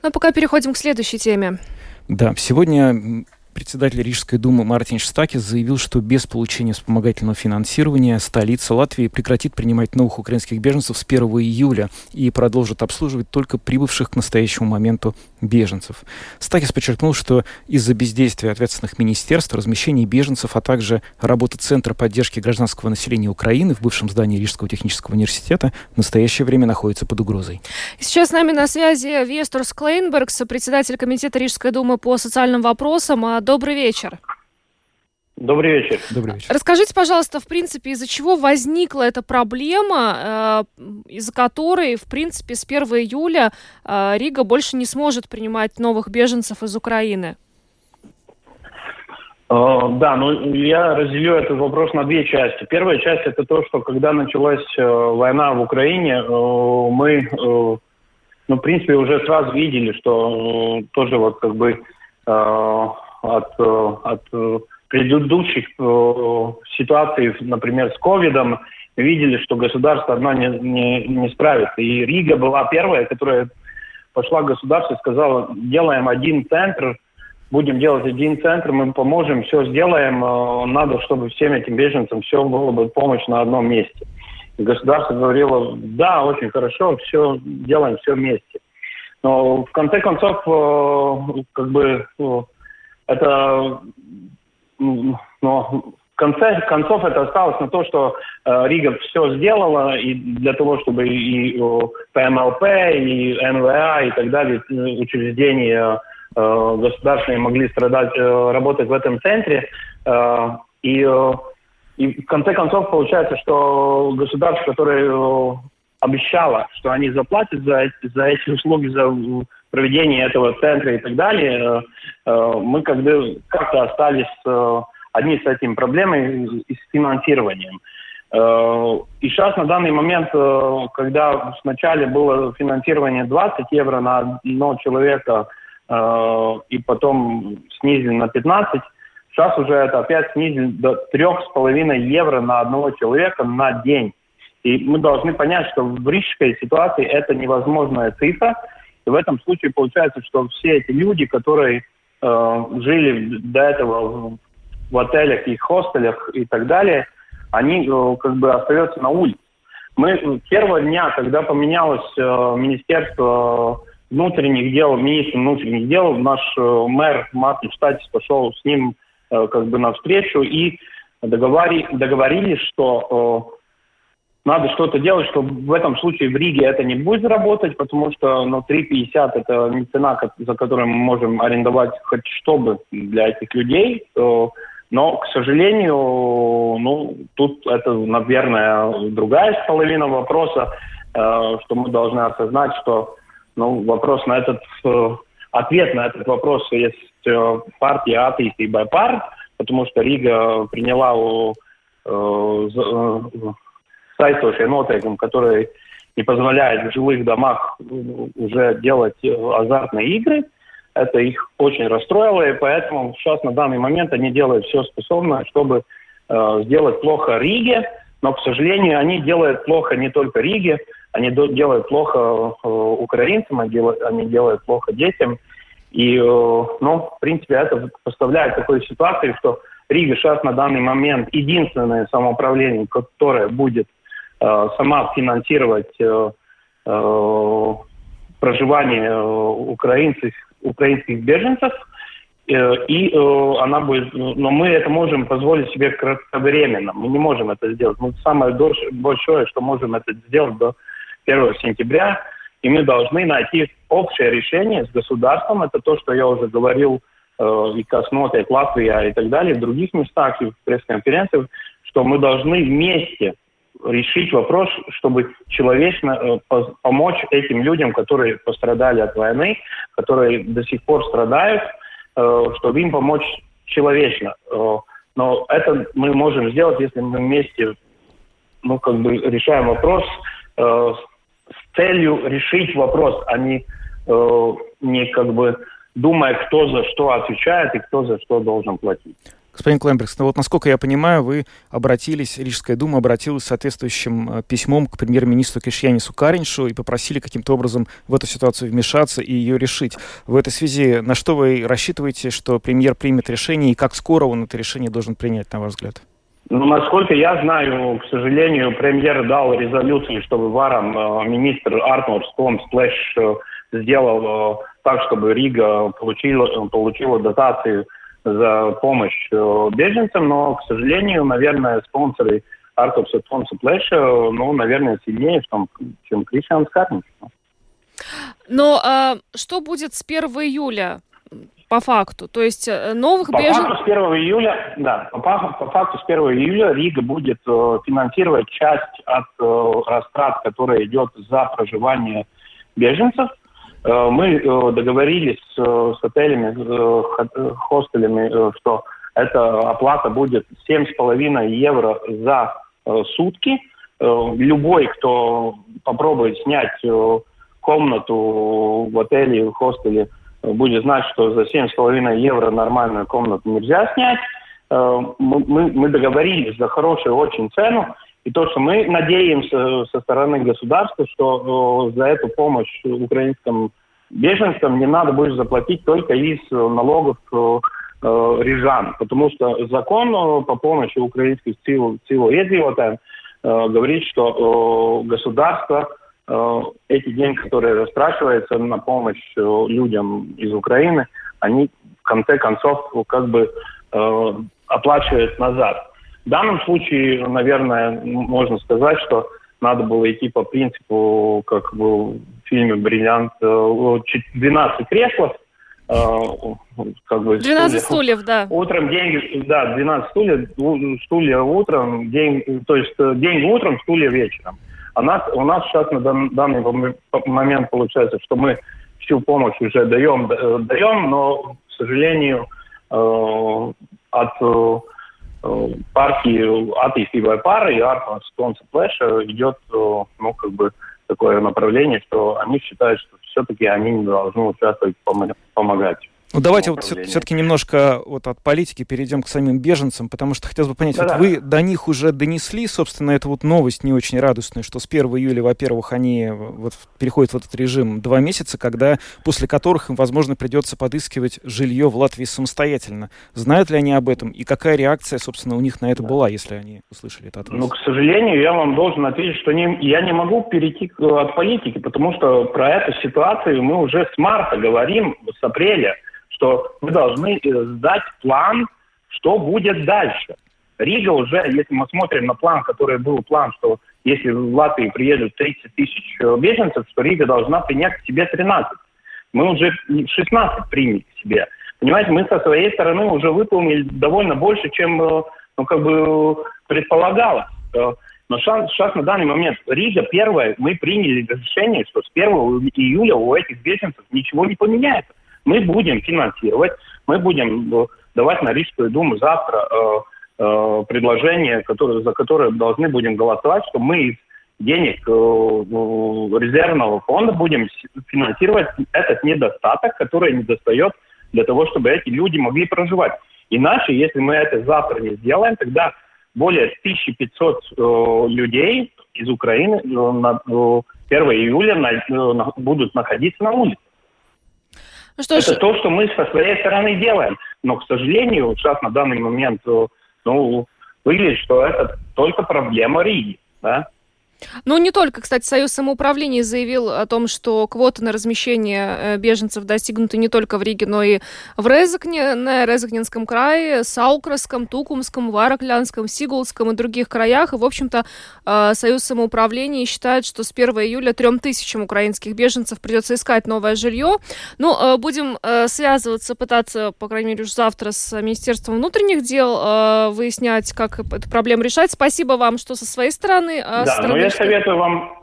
Ну, а пока переходим к следующей теме. Да, сегодня Председатель Рижской думы Мартин Штакис заявил, что без получения вспомогательного финансирования столица Латвии прекратит принимать новых украинских беженцев с 1 июля и продолжит обслуживать только прибывших к настоящему моменту беженцев. Стакис подчеркнул, что из-за бездействия ответственных министерств, размещения беженцев, а также работы Центра поддержки гражданского населения Украины в бывшем здании Рижского технического университета в настоящее время находится под угрозой. Сейчас с нами на связи Весторс Клейнбергс, председатель Комитета Рижской думы по социальным вопросам. Добрый вечер. Добрый вечер. Добрый вечер. Расскажите, пожалуйста, в принципе, из-за чего возникла эта проблема, э, из-за которой, в принципе, с 1 июля э, Рига больше не сможет принимать новых беженцев из Украины? Э, да, ну я разделю этот вопрос на две части. Первая часть это то, что когда началась война в Украине, мы, ну, в принципе, уже сразу видели, что тоже вот как бы от, э, от э, предыдущих э, ситуаций, например, с ковидом, видели, что государство одно не, не, не справится. И Рига была первая, которая пошла к государству и сказала, делаем один центр, будем делать один центр, мы поможем, все сделаем, надо, чтобы всем этим беженцам все было бы помощь на одном месте. И государство говорило, да, очень хорошо, все делаем, все вместе. Но в конце концов, как бы это но в конце концов это осталось на то, что э, Рига все сделала и для того, чтобы и э, ПМЛП, и НВА и так далее учреждения э, государственные могли страдать, э, работать в этом центре. Э, и, э, и в конце концов получается, что государство, которое э, обещало, что они заплатят за, за эти услуги, за проведение этого центра и так далее, э, э, мы когда как-то остались э, одни с этими проблемами и с финансированием. И сейчас на данный момент, когда вначале было финансирование 20 евро на одного человека, и потом снизили на 15, сейчас уже это опять снизили до 3,5 евро на одного человека на день. И мы должны понять, что в рижской ситуации это невозможная цифра, и в этом случае получается, что все эти люди, которые э, жили до этого в отелях и хостелях и так далее, они э, как бы остаются на улице. Мы первого дня, когда поменялось э, Министерство внутренних дел, министр внутренних дел, наш э, мэр Мартин Штатис пошел с ним э, как бы навстречу и договори, договорились, что э, надо что-то делать, чтобы в этом случае в Риге это не будет работать, потому что ну, 3,50 это не цена, за которую мы можем арендовать хоть что бы для этих людей. Но, к сожалению, ну, тут это, наверное, другая половина вопроса, э, что мы должны осознать, что ну, вопрос на этот, э, ответ на этот вопрос есть э, партия Атеист и Байпар, потому что Рига приняла сайтовые нотейкам, которые не позволяют в жилых домах уже делать азартные игры. Это их очень расстроило, и поэтому сейчас на данный момент они делают все способное, чтобы э, сделать плохо Риге, но, к сожалению, они делают плохо не только Риге, они делают плохо э, украинцам, они делают, они делают плохо детям. И, э, ну, в принципе, это поставляет такую ситуацию, что Рига сейчас на данный момент единственное самоуправление, которое будет э, сама финансировать э, э, проживание э, украинцев, украинских беженцев – Э, и э, она будет, но мы это можем позволить себе кратковременно. Мы не можем это сделать. Мы самое большое, что можем это сделать до 1 сентября, и мы должны найти общее решение с государством. Это то, что я уже говорил э, и Коснота, и Латвия, и так далее, в других местах, и в пресс-конференциях, что мы должны вместе решить вопрос, чтобы человечно помочь этим людям, которые пострадали от войны, которые до сих пор страдают – Э, чтобы им помочь человечно. Э, но это мы можем сделать, если мы вместе ну, как бы решаем вопрос э, с целью решить вопрос, а не, не как бы думая, кто за что отвечает и кто за что должен платить. Господин Клембергс, ну вот насколько я понимаю, вы обратились, Рижская дума обратилась с соответствующим э, письмом к премьер-министру Кишьянису Кариншу и попросили каким-то образом в эту ситуацию вмешаться и ее решить. В этой связи на что вы рассчитываете, что премьер примет решение и как скоро он это решение должен принять, на ваш взгляд? Ну, насколько я знаю, к сожалению, премьер дал резолюцию, чтобы ВАРАМ э, министр Артурс Томс Плешс э, сделал так, чтобы Рига получила, получила дотацию за помощь беженцам, но, к сожалению, наверное, спонсоры Артурса Томса Плешса, ну, наверное, сильнее, чем Кришьянис Кариньш. Но а, что будет с 1 июля? по факту. То есть э, новых по беженцев... Факту с 1 июля, да, по, по факту с 1 июля Рига будет э, финансировать часть от э, растрат, которая идет за проживание беженцев. Э, мы э, договорились с отелями, э, хостелями, что эта оплата будет 7,5 евро за сутки. Любой, кто попробует снять комнату в отеле, в хостеле, будет знать, что за 7,5 евро нормальную комнату нельзя снять. Мы договорились за хорошую очень цену, и то, что мы надеемся со стороны государства, что за эту помощь украинским беженцам не надо будет заплатить только из налогов э, э, рижан, потому что закон э, по помощи украинских сил, сил э, говорит, что государство эти деньги, которые растрачиваются на помощь людям из Украины, они в конце концов как бы оплачивают назад. В данном случае, наверное, можно сказать, что надо было идти по принципу, как был в фильме «Бриллиант», 12 кресел, как бы 12 стульев, стульев, да. Утром деньги, да, 12 стульев, стулья утром, день, то есть э, деньги утром, стулья вечером. А нас, у нас сейчас на данный момент получается, что мы всю помощь уже даем, э, даем, но, к сожалению, э, от партии атеистивой пары и Артон Стонса Флэша идет, ну, как бы, такое направление, что они считают, что все-таки они не должны участвовать, помогать. Ну, давайте вот все-таки немножко вот от политики перейдем к самим беженцам, потому что хотелось бы понять, да, вот вы до них уже донесли, собственно, эту вот новость не очень радостную, что с 1 июля, во-первых, они вот переходят в этот режим два месяца, когда, после которых им, возможно, придется подыскивать жилье в Латвии самостоятельно. Знают ли они об этом? И какая реакция, собственно, у них на это да. была, если они услышали это от вас? Ну, к сожалению, я вам должен ответить, что не, я не могу перейти от политики, потому что про эту ситуацию мы уже с марта говорим, с апреля что мы должны э, сдать план, что будет дальше. Рига уже, если мы смотрим на план, который был план, что если в Латвии приедут 30 тысяч э, беженцев, что Рига должна принять к себе 13. Мы уже 16 приняли к себе. Понимаете, мы со своей стороны уже выполнили довольно больше, чем э, ну, как бы предполагалось. Но сейчас на данный момент Рига первая, мы приняли решение, что с 1 июля у этих беженцев ничего не поменяется мы будем финансировать, мы будем э, давать на Рижскую думу завтра э, э, предложение, которое, за которое должны будем голосовать, что мы из денег э, резервного фонда будем финансировать этот недостаток, который недостает для того, чтобы эти люди могли проживать. Иначе, если мы это завтра не сделаем, тогда более 1500 э, людей из Украины э, на э, 1 июля на, э, будут находиться на улице. Ну, что это ж... то, что мы со своей стороны делаем. Но, к сожалению, сейчас на данный момент э, ну, выглядит, что это только проблема Риги. Да? Ну, не только, кстати, Союз самоуправления заявил о том, что квоты на размещение э, беженцев достигнуты не только в Риге, но и в Резакне, на Резакненском крае, Саукраском, Тукумском, Вараклянском, Сигулском и других краях. И, в общем-то, э, Союз самоуправления считает, что с 1 июля трем тысячам украинских беженцев придется искать новое жилье. Ну, э, будем связываться, пытаться, по крайней мере, уже завтра с Министерством внутренних дел выяснять, как эту проблему решать. Спасибо вам, что со своей стороны... Да, стороны советую вам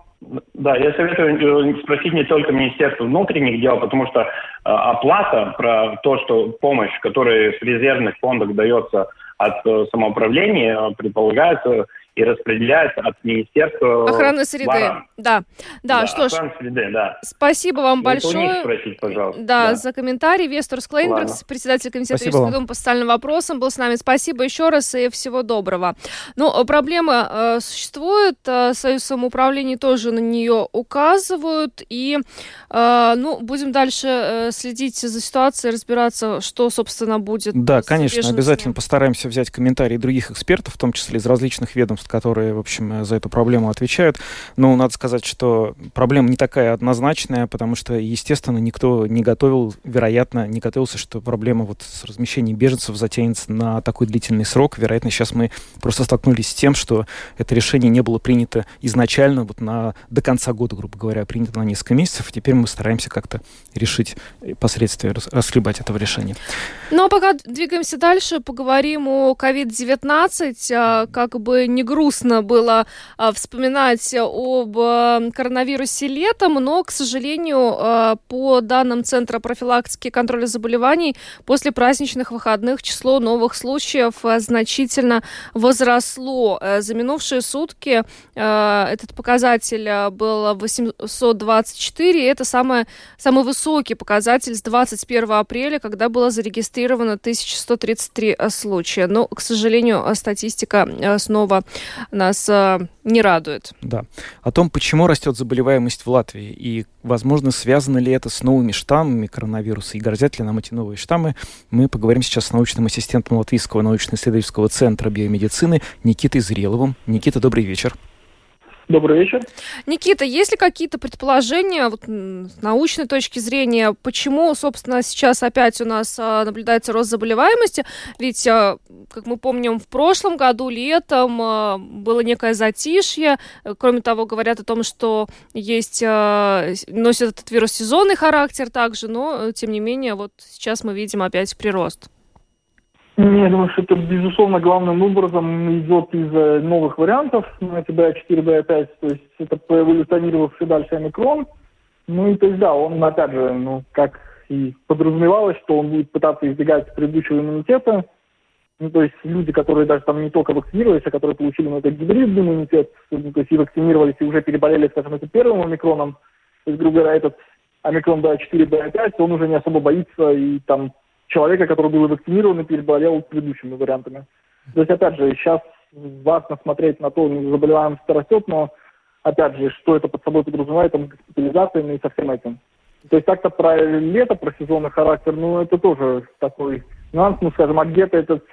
да, я советую э, спросить не только Министерство внутренних дел, потому что э, оплата про то, что помощь, которая с резервных фондов дается от э, самоуправления, предполагается и распределяется от Министерства охраны среды. Да, да, да что ж. Среды, да. Спасибо вам Это большое. спросить, пожалуйста. Да, да, за комментарий. Вестор Склейнбергс, председатель комитета Юридического дома по социальным вопросам, был с нами. Спасибо еще раз и всего доброго. Ну, проблема э, существует, э, Союз самоуправления тоже на нее указывают, и, э, ну, будем дальше э, следить за ситуацией, разбираться, что, собственно, будет. Да, конечно, обязательно постараемся взять комментарии других экспертов, в том числе из различных ведомств, которые, в общем, за эту проблему отвечают. Но надо сказать, что проблема не такая однозначная, потому что, естественно, никто не готовил, вероятно, не готовился, что проблема вот с размещением беженцев затянется на такой длительный срок. Вероятно, сейчас мы просто столкнулись с тем, что это решение не было принято изначально вот на, до конца года, грубо говоря, принято на несколько месяцев, теперь мы стараемся как-то решить последствия, расхлебать этого решения. Ну, а пока двигаемся дальше, поговорим о COVID-19. А, как бы не грустно грустно было а, вспоминать об а, коронавирусе летом, но, к сожалению, а, по данным Центра профилактики и контроля заболеваний, после праздничных выходных число новых случаев значительно возросло. За минувшие сутки этот показатель был 824, и это самое, самый высокий показатель с 21 апреля, когда было зарегистрировано 1133 случая. Но, к сожалению, статистика снова нас э, не радует. Да. О том, почему растет заболеваемость в Латвии и, возможно, связано ли это с новыми штаммами коронавируса и грозят ли нам эти новые штаммы, мы поговорим сейчас с научным ассистентом Латвийского научно-исследовательского центра биомедицины Никитой Зреловым. Никита, добрый вечер. Добрый вечер. Никита, есть ли какие-то предположения вот, с научной точки зрения, почему, собственно, сейчас опять у нас а, наблюдается рост заболеваемости? Ведь, а, как мы помним, в прошлом году летом а, было некое затишье. Кроме того, говорят о том, что есть, а, носит этот вирус сезонный характер также, но, тем не менее, вот сейчас мы видим опять прирост. Я думаю, что это, безусловно, главным образом идет из новых вариантов на BA4, BA5, то есть это эволюционировавший дальше омикрон. Ну и то есть, да, он, опять же, ну, как и подразумевалось, что он будет пытаться избегать предыдущего иммунитета. Ну, то есть люди, которые даже там не только вакцинировались, а которые получили ну, этот гибридный иммунитет, ну, то есть и вакцинировались, и уже переболели, скажем, этим первым омикроном, то есть, грубо говоря, этот омикрон BA4, BA5, он уже не особо боится и там человека, который был вакцинирован и переболел предыдущими вариантами. То есть, опять же, сейчас важно смотреть на то, заболеваемость растет, но, опять же, что это под собой подразумевает, там, госпитализациями и со всем этим. То есть так-то про лето, про сезонный характер, ну, это тоже такой нюанс, ну, скажем, а где-то этот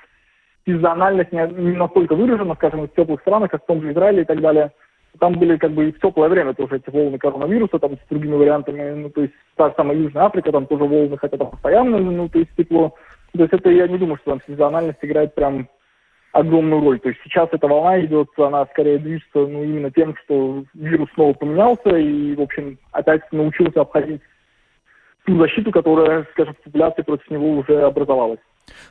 сезональность не, не настолько выражена, скажем, в теплых странах, как в том же Израиле и так далее – там были как бы и в теплое время тоже эти волны коронавируса, там с другими вариантами, ну, то есть та самая Южная Африка, там тоже волны, хотя там постоянно, ну, то есть тепло. То есть это я не думаю, что там сезональность играет прям огромную роль. То есть сейчас эта волна идет, она скорее движется ну, именно тем, что вирус снова поменялся и, в общем, опять научился обходить ту защиту, которая, скажем, в популяции против него уже образовалась.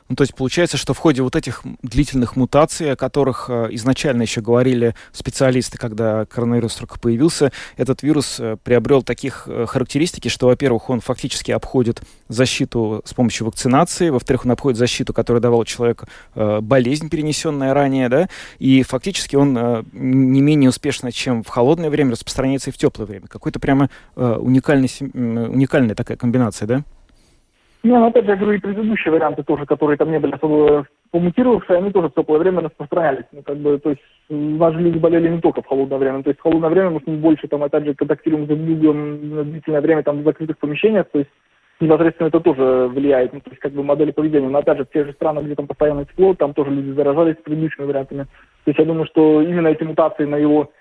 Ну, то есть получается, что в ходе вот этих длительных мутаций, о которых э, изначально еще говорили специалисты, когда коронавирус только появился, этот вирус э, приобрел таких э, характеристики, что, во-первых, он фактически обходит защиту с помощью вакцинации, во-вторых, он обходит защиту, которая давала человеку э, болезнь, перенесенная ранее, да, и фактически он не менее успешно, чем в холодное время, распространяется и в теплое время. Какой-то прямо уникальный, уникальная такая комбинация, да? Ну опять же, я говорю, и предыдущие варианты тоже, которые там не были особо помутировавшие, они тоже в теплое время распространялись. Ну, как бы, то есть же люди болели не только в холодное время. То есть в холодное время мы больше, там, опять же, контактируем с друг другом на длительное время там, в закрытых помещениях. То есть непосредственно это тоже влияет. Ну, то есть как бы модели поведения. Но опять же, в тех же странах, где там постоянно тепло, там тоже люди заражались предыдущими вариантами. То есть я думаю, что именно эти мутации на его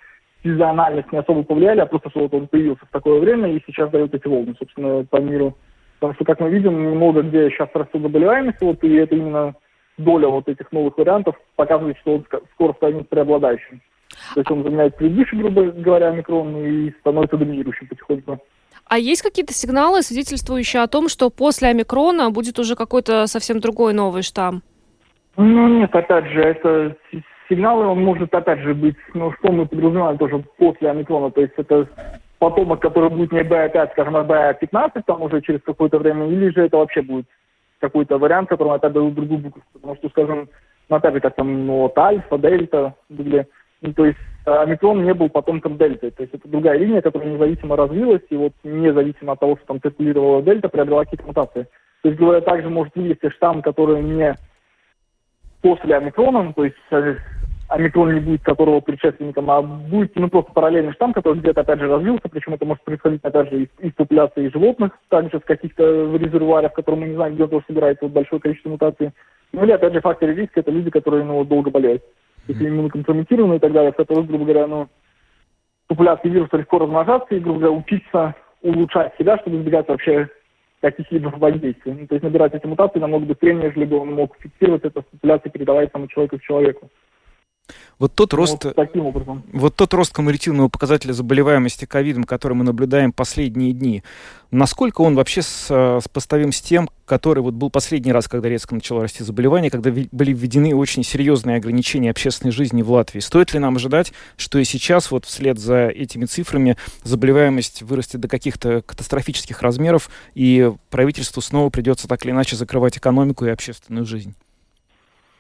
сезональность не особо повлияли, а просто что вот он появился в такое время и сейчас дает эти волны, собственно, по миру Потому что, как мы видим, много где сейчас растет заболеваемость, вот, и это именно доля вот этих новых вариантов показывает, что он скоро станет преобладающим. То есть он заменяет предыдущий, грубо говоря, микрон и становится доминирующим потихоньку. А есть какие-то сигналы, свидетельствующие о том, что после омикрона будет уже какой-то совсем другой новый штамм? Ну нет, опять же, это сигналы, он может опять же быть, ну что мы подразумеваем тоже после омикрона, то есть это потомок, который будет не B5, скажем, а B15 там уже через какое-то время, или же это вообще будет какой-то вариант, которому опять дадут другую букву. Потому что, скажем, ну, опять же, как там, ну, вот альфа, дельта были. Ну, то есть а, омикрон не был потомком дельты. То есть это другая линия, которая независимо развилась, и вот независимо от того, что там циркулировала дельта, приобрела какие-то мутации. То есть, говоря, также может вывести штамм, который не после омикрона, то есть э, омикрон не будет которого предшественником, а будет ну, просто параллельный штамм, который где-то опять же развился, причем это может происходить опять же из, из популяции животных, также с каких-то резервуаров, которые мы не знаем, где тоже собирается вот большое количество мутаций. Ну или опять же фактор риска это люди, которые ну, долго болеют. Если иммунокомпрометированы и так далее, это, грубо говоря, ну, популяции вируса легко размножаться и, грубо говоря, учиться улучшать себя, чтобы избегать вообще каких-либо воздействий. Ну, то есть набирать эти мутации намного быстрее, нежели бы он мог фиксировать это с популяцией, передавая самому человеку к человеку. Вот тот ну, рост, вот, таким образом. вот тот рост кумулятивного показателя заболеваемости ковидом, который мы наблюдаем последние дни, насколько он вообще сопоставим с тем, который вот был последний раз, когда резко начало расти заболевание, когда были введены очень серьезные ограничения общественной жизни в Латвии? Стоит ли нам ожидать, что и сейчас вот вслед за этими цифрами заболеваемость вырастет до каких-то катастрофических размеров, и правительству снова придется так или иначе закрывать экономику и общественную жизнь?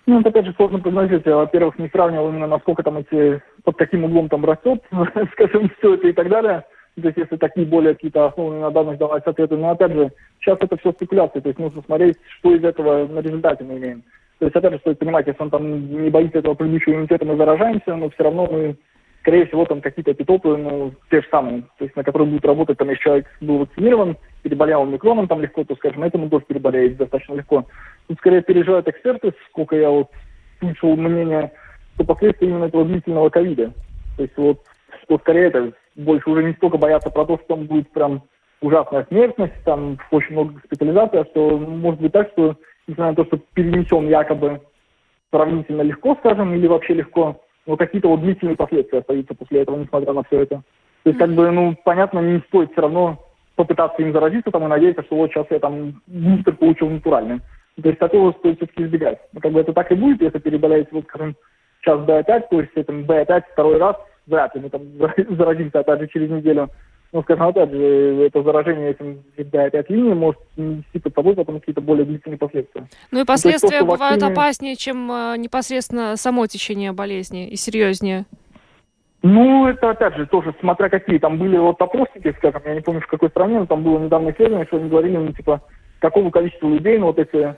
Ну, это опять же сложно прогнозировать. Я, во-первых, не сравнивал именно, насколько там эти, под каким углом там растет, скажем, все это и так далее. То есть, если такие более какие-то основанные на данных давать ответы. Но, опять же, сейчас это все спекуляции. То есть, нужно смотреть, что из этого на результате мы имеем. То есть, опять же, стоит понимать, если он там не боится этого предыдущего иммунитета, мы заражаемся, но все равно мы скорее всего, там какие-то эпитопы, ну, те же самые, то есть на которые будет работать, там, если человек был вакцинирован, переболел микроном там легко, то, скажем, этому тоже переболеет достаточно легко. Тут скорее переживают эксперты, сколько я вот слышал мнение, что последствия именно этого длительного ковида. То есть вот, что скорее это больше уже не столько боятся про то, что там будет прям ужасная смертность, там очень много госпитализации, а что может быть так, что несмотря на то, что перенесен якобы сравнительно легко, скажем, или вообще легко, но какие-то вот длительные последствия остаются после этого, несмотря на все это. То есть, как бы, ну, понятно, не стоит все равно попытаться им заразиться там и надеяться, что вот сейчас я там бустер получил натуральный. То есть такого стоит все-таки избегать. Но как бы это так и будет, если переболеете, вот, скажем, сейчас B5, то есть этим B5 второй раз, вряд ли мы там заразимся опять же через неделю ну, скажем, опять же, это заражение этим опять линией может нести под собой потом какие-то более длительные последствия. Ну и последствия то, бывают вакцине... опаснее, чем э, непосредственно само течение болезни и серьезнее. Ну, это опять же тоже смотря какие. Там были вот опросники, скажем, я не помню в какой стране, но там было недавно исследование, что они говорили, ну, типа, какого количества людей, ну, вот эти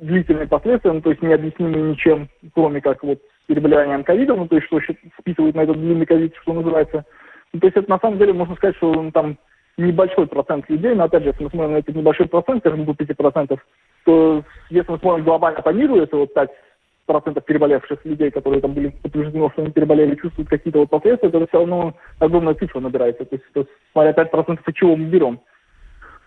длительные последствия, ну, то есть необъяснимые ничем, кроме как вот переболеванием ковидом, ну, то есть что списывают на этот длинный ковид, что называется, ну, то есть это на самом деле можно сказать, что ну, там небольшой процент людей, но опять же, если мы смотрим на этот небольшой процент, скажем, до 5%, то если мы смотрим глобально по миру, это вот 5 процентов переболевших людей, которые там были подтверждено, что они переболели, чувствуют какие-то вот последствия, это все равно огромная цифра набирается. То есть, то есть смотря 5 процентов от чего мы берем.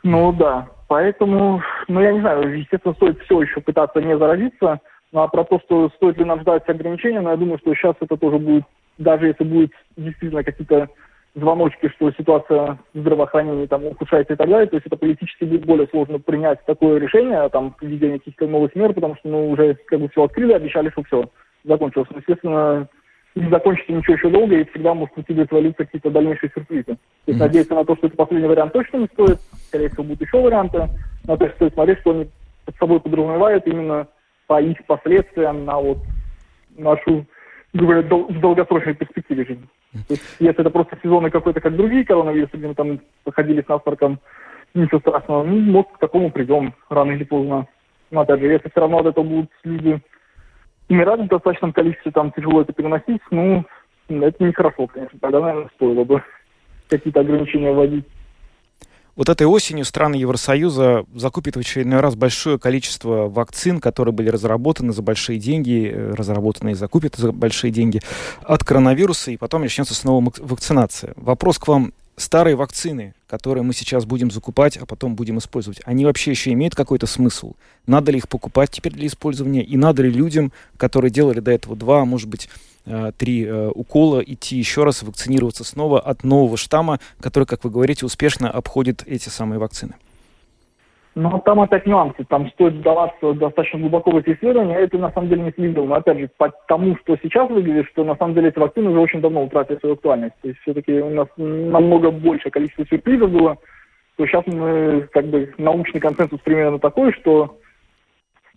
Ну да, поэтому, ну я не знаю, естественно, стоит все еще пытаться не заразиться, ну а про то, что стоит ли нам ждать ограничения, но я думаю, что сейчас это тоже будет, даже если будет действительно какие-то звоночки, что ситуация в здравоохранении там ухудшается и так далее. То есть это политически будет более сложно принять такое решение, там, введение каких-то новых мер, потому что, ну, уже как бы все открыли, обещали, что все закончилось. Но, естественно, не закончится ничего еще долго, и всегда может прийти свалиться какие-то дальнейшие сюрпризы. То есть mm-hmm. надеяться на то, что это последний вариант точно не стоит. Скорее всего, будут еще варианты. Но то есть стоит смотреть, что они под собой подразумевают именно по их последствиям на вот нашу, говоря, дол- в долгосрочной перспективе жизни. То есть, если это просто сезоны какой-то, как другие коронавирусы, где мы там походили с насморком, ничего страшного, ну, может, к такому придем рано или поздно. Но, опять же, если все равно от этого будут люди умирать в достаточном количестве, там тяжело это переносить, ну, это нехорошо, конечно. Тогда, наверное, стоило бы какие-то ограничения вводить. Вот этой осенью страны Евросоюза закупят в очередной раз большое количество вакцин, которые были разработаны за большие деньги, э, разработаны и закупят за большие деньги от коронавируса, и потом начнется снова вакцинация. Вопрос к вам. Старые вакцины, которые мы сейчас будем закупать, а потом будем использовать, они вообще еще имеют какой-то смысл? Надо ли их покупать теперь для использования? И надо ли людям, которые делали до этого два, а может быть, три э, укола, идти еще раз вакцинироваться снова от нового штамма, который, как вы говорите, успешно обходит эти самые вакцины? Ну, там опять нюансы. Там стоит вдаваться достаточно глубоко в эти исследования. Это на самом деле не следовало. Но опять же, по тому, что сейчас выглядит, что на самом деле эти вакцины уже очень давно утратили свою актуальность. То есть все-таки у нас намного большее количество сюрпризов было. То сейчас мы, как бы, научный консенсус примерно такой, что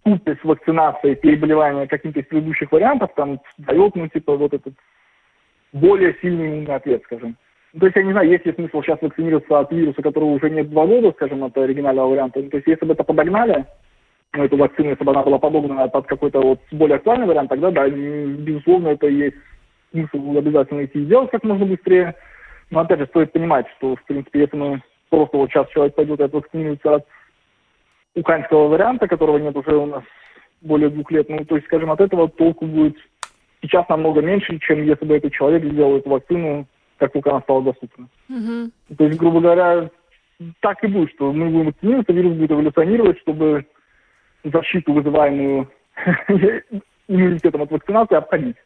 купе с вакцинацией переболевания каким-то из предыдущих вариантов там дает, ну, типа, вот этот более сильный иммунный ответ, скажем. Ну, то есть, я не знаю, есть ли смысл сейчас вакцинироваться от вируса, которого уже нет два года, скажем, от оригинального варианта. Ну, то есть, если бы это подогнали, ну, эту вакцину, если бы она была подогнана под какой-то вот более актуальный вариант, тогда, да, безусловно, это есть смысл обязательно идти и сделать как можно быстрее. Но, опять же, стоит понимать, что, в принципе, если мы просто вот сейчас человек пойдет и отвакцинируется от украинского варианта, которого нет уже у нас более двух лет. Ну, то есть, скажем, от этого толку будет сейчас намного меньше, чем если бы этот человек сделал эту вакцину, как только она стала доступна. Mm-hmm. То есть, грубо говоря, так и будет, что мы будем вакцинироваться, вирус будет эволюционировать, чтобы защиту, вызываемую иммунитетом от вакцинации, обходить.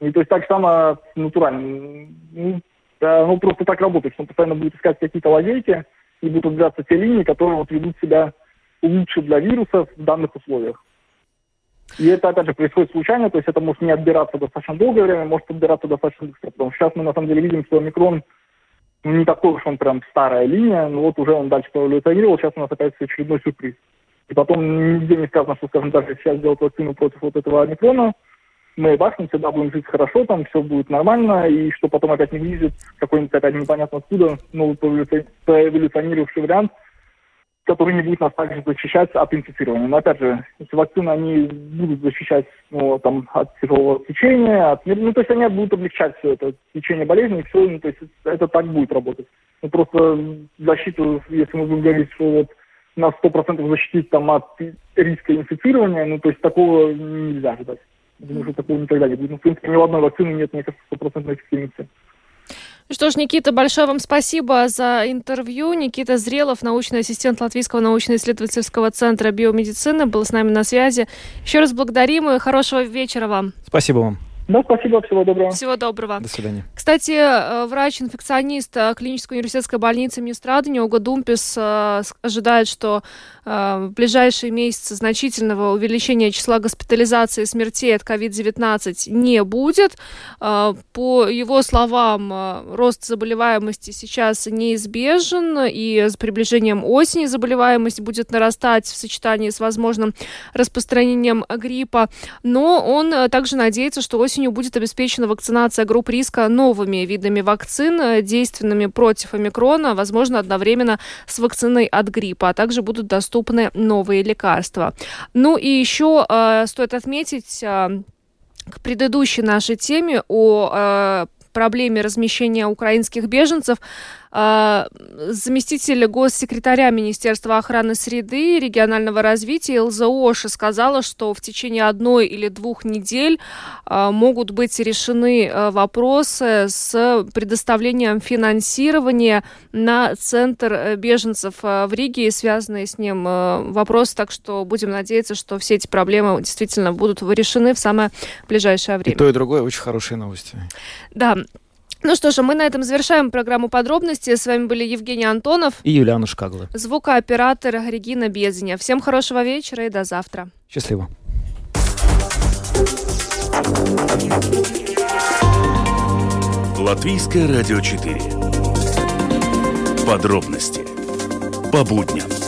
И то есть так само натурально. Ну, оно просто так работает, что он постоянно будет искать какие-то лазейки и будут отбираться те линии, которые вот ведут себя лучше для вируса в данных условиях. И это, опять же, происходит случайно, то есть это может не отбираться достаточно долгое время, может отбираться достаточно быстро. Потому что сейчас мы, на самом деле, видим, что омикрон ну, не такой уж он прям старая линия, но вот уже он дальше эволюционировал, сейчас у нас опять очередной сюрприз. И потом нигде не сказано, что, скажем, даже сейчас делать вакцину против вот этого омикрона, мы бахнем, всегда будем жить хорошо, там все будет нормально, и что потом опять не вылезет какой-нибудь опять непонятно откуда новый поэволюционировавший вариант – который не будет нас также защищать от инфицирования. Но опять же, эти вакцины, они будут защищать ну, там, от тяжелого течения, от, ну, то есть они будут облегчать все это течение болезни, и все, ну, то есть это так будет работать. Ну, просто защиту, если мы будем говорить, что вот нас 100% защитить там, от риска инфицирования, ну, то есть такого нельзя ждать. Думаю, что такого никогда не будет. Ну, в принципе, ни у одной вакцины нет, мне кажется, стопроцентной эффективности. Что ж, Никита, большое вам спасибо за интервью. Никита Зрелов, научный ассистент Латвийского научно-исследовательского центра биомедицины, был с нами на связи. Еще раз благодарим и хорошего вечера вам. Спасибо вам. Да, спасибо, всего доброго. Всего доброго. До свидания. Кстати, э, врач-инфекционист э, клинической университетской больницы Министрадни Ога Думпис э, ожидает, что в ближайшие месяцы значительного увеличения числа госпитализации и смертей от COVID-19 не будет. По его словам, рост заболеваемости сейчас неизбежен, и с приближением осени заболеваемость будет нарастать в сочетании с возможным распространением гриппа. Но он также надеется, что осень осенью будет обеспечена вакцинация групп риска новыми видами вакцин, э, действенными против омикрона, возможно, одновременно с вакциной от гриппа, а также будут доступны новые лекарства. Ну и еще э, стоит отметить э, к предыдущей нашей теме о э, проблеме размещения украинских беженцев заместитель госсекретаря Министерства охраны среды и регионального развития Илза Оша сказала, что в течение одной или двух недель а, могут быть решены а, вопросы с предоставлением финансирования на центр э, беженцев в Риге и связанные с ним вопросы. Так что будем надеяться, что все эти проблемы действительно будут решены в самое ближайшее время. И то, и другое очень хорошие новости. Да. Ну что ж, а мы на этом завершаем программу подробности. С вами были Евгений Антонов и Юлиана Шкагла. Звукооператор Регина Безеня. Всем хорошего вечера и до завтра. Счастливо. Латвийское радио 4. Подробности по будням.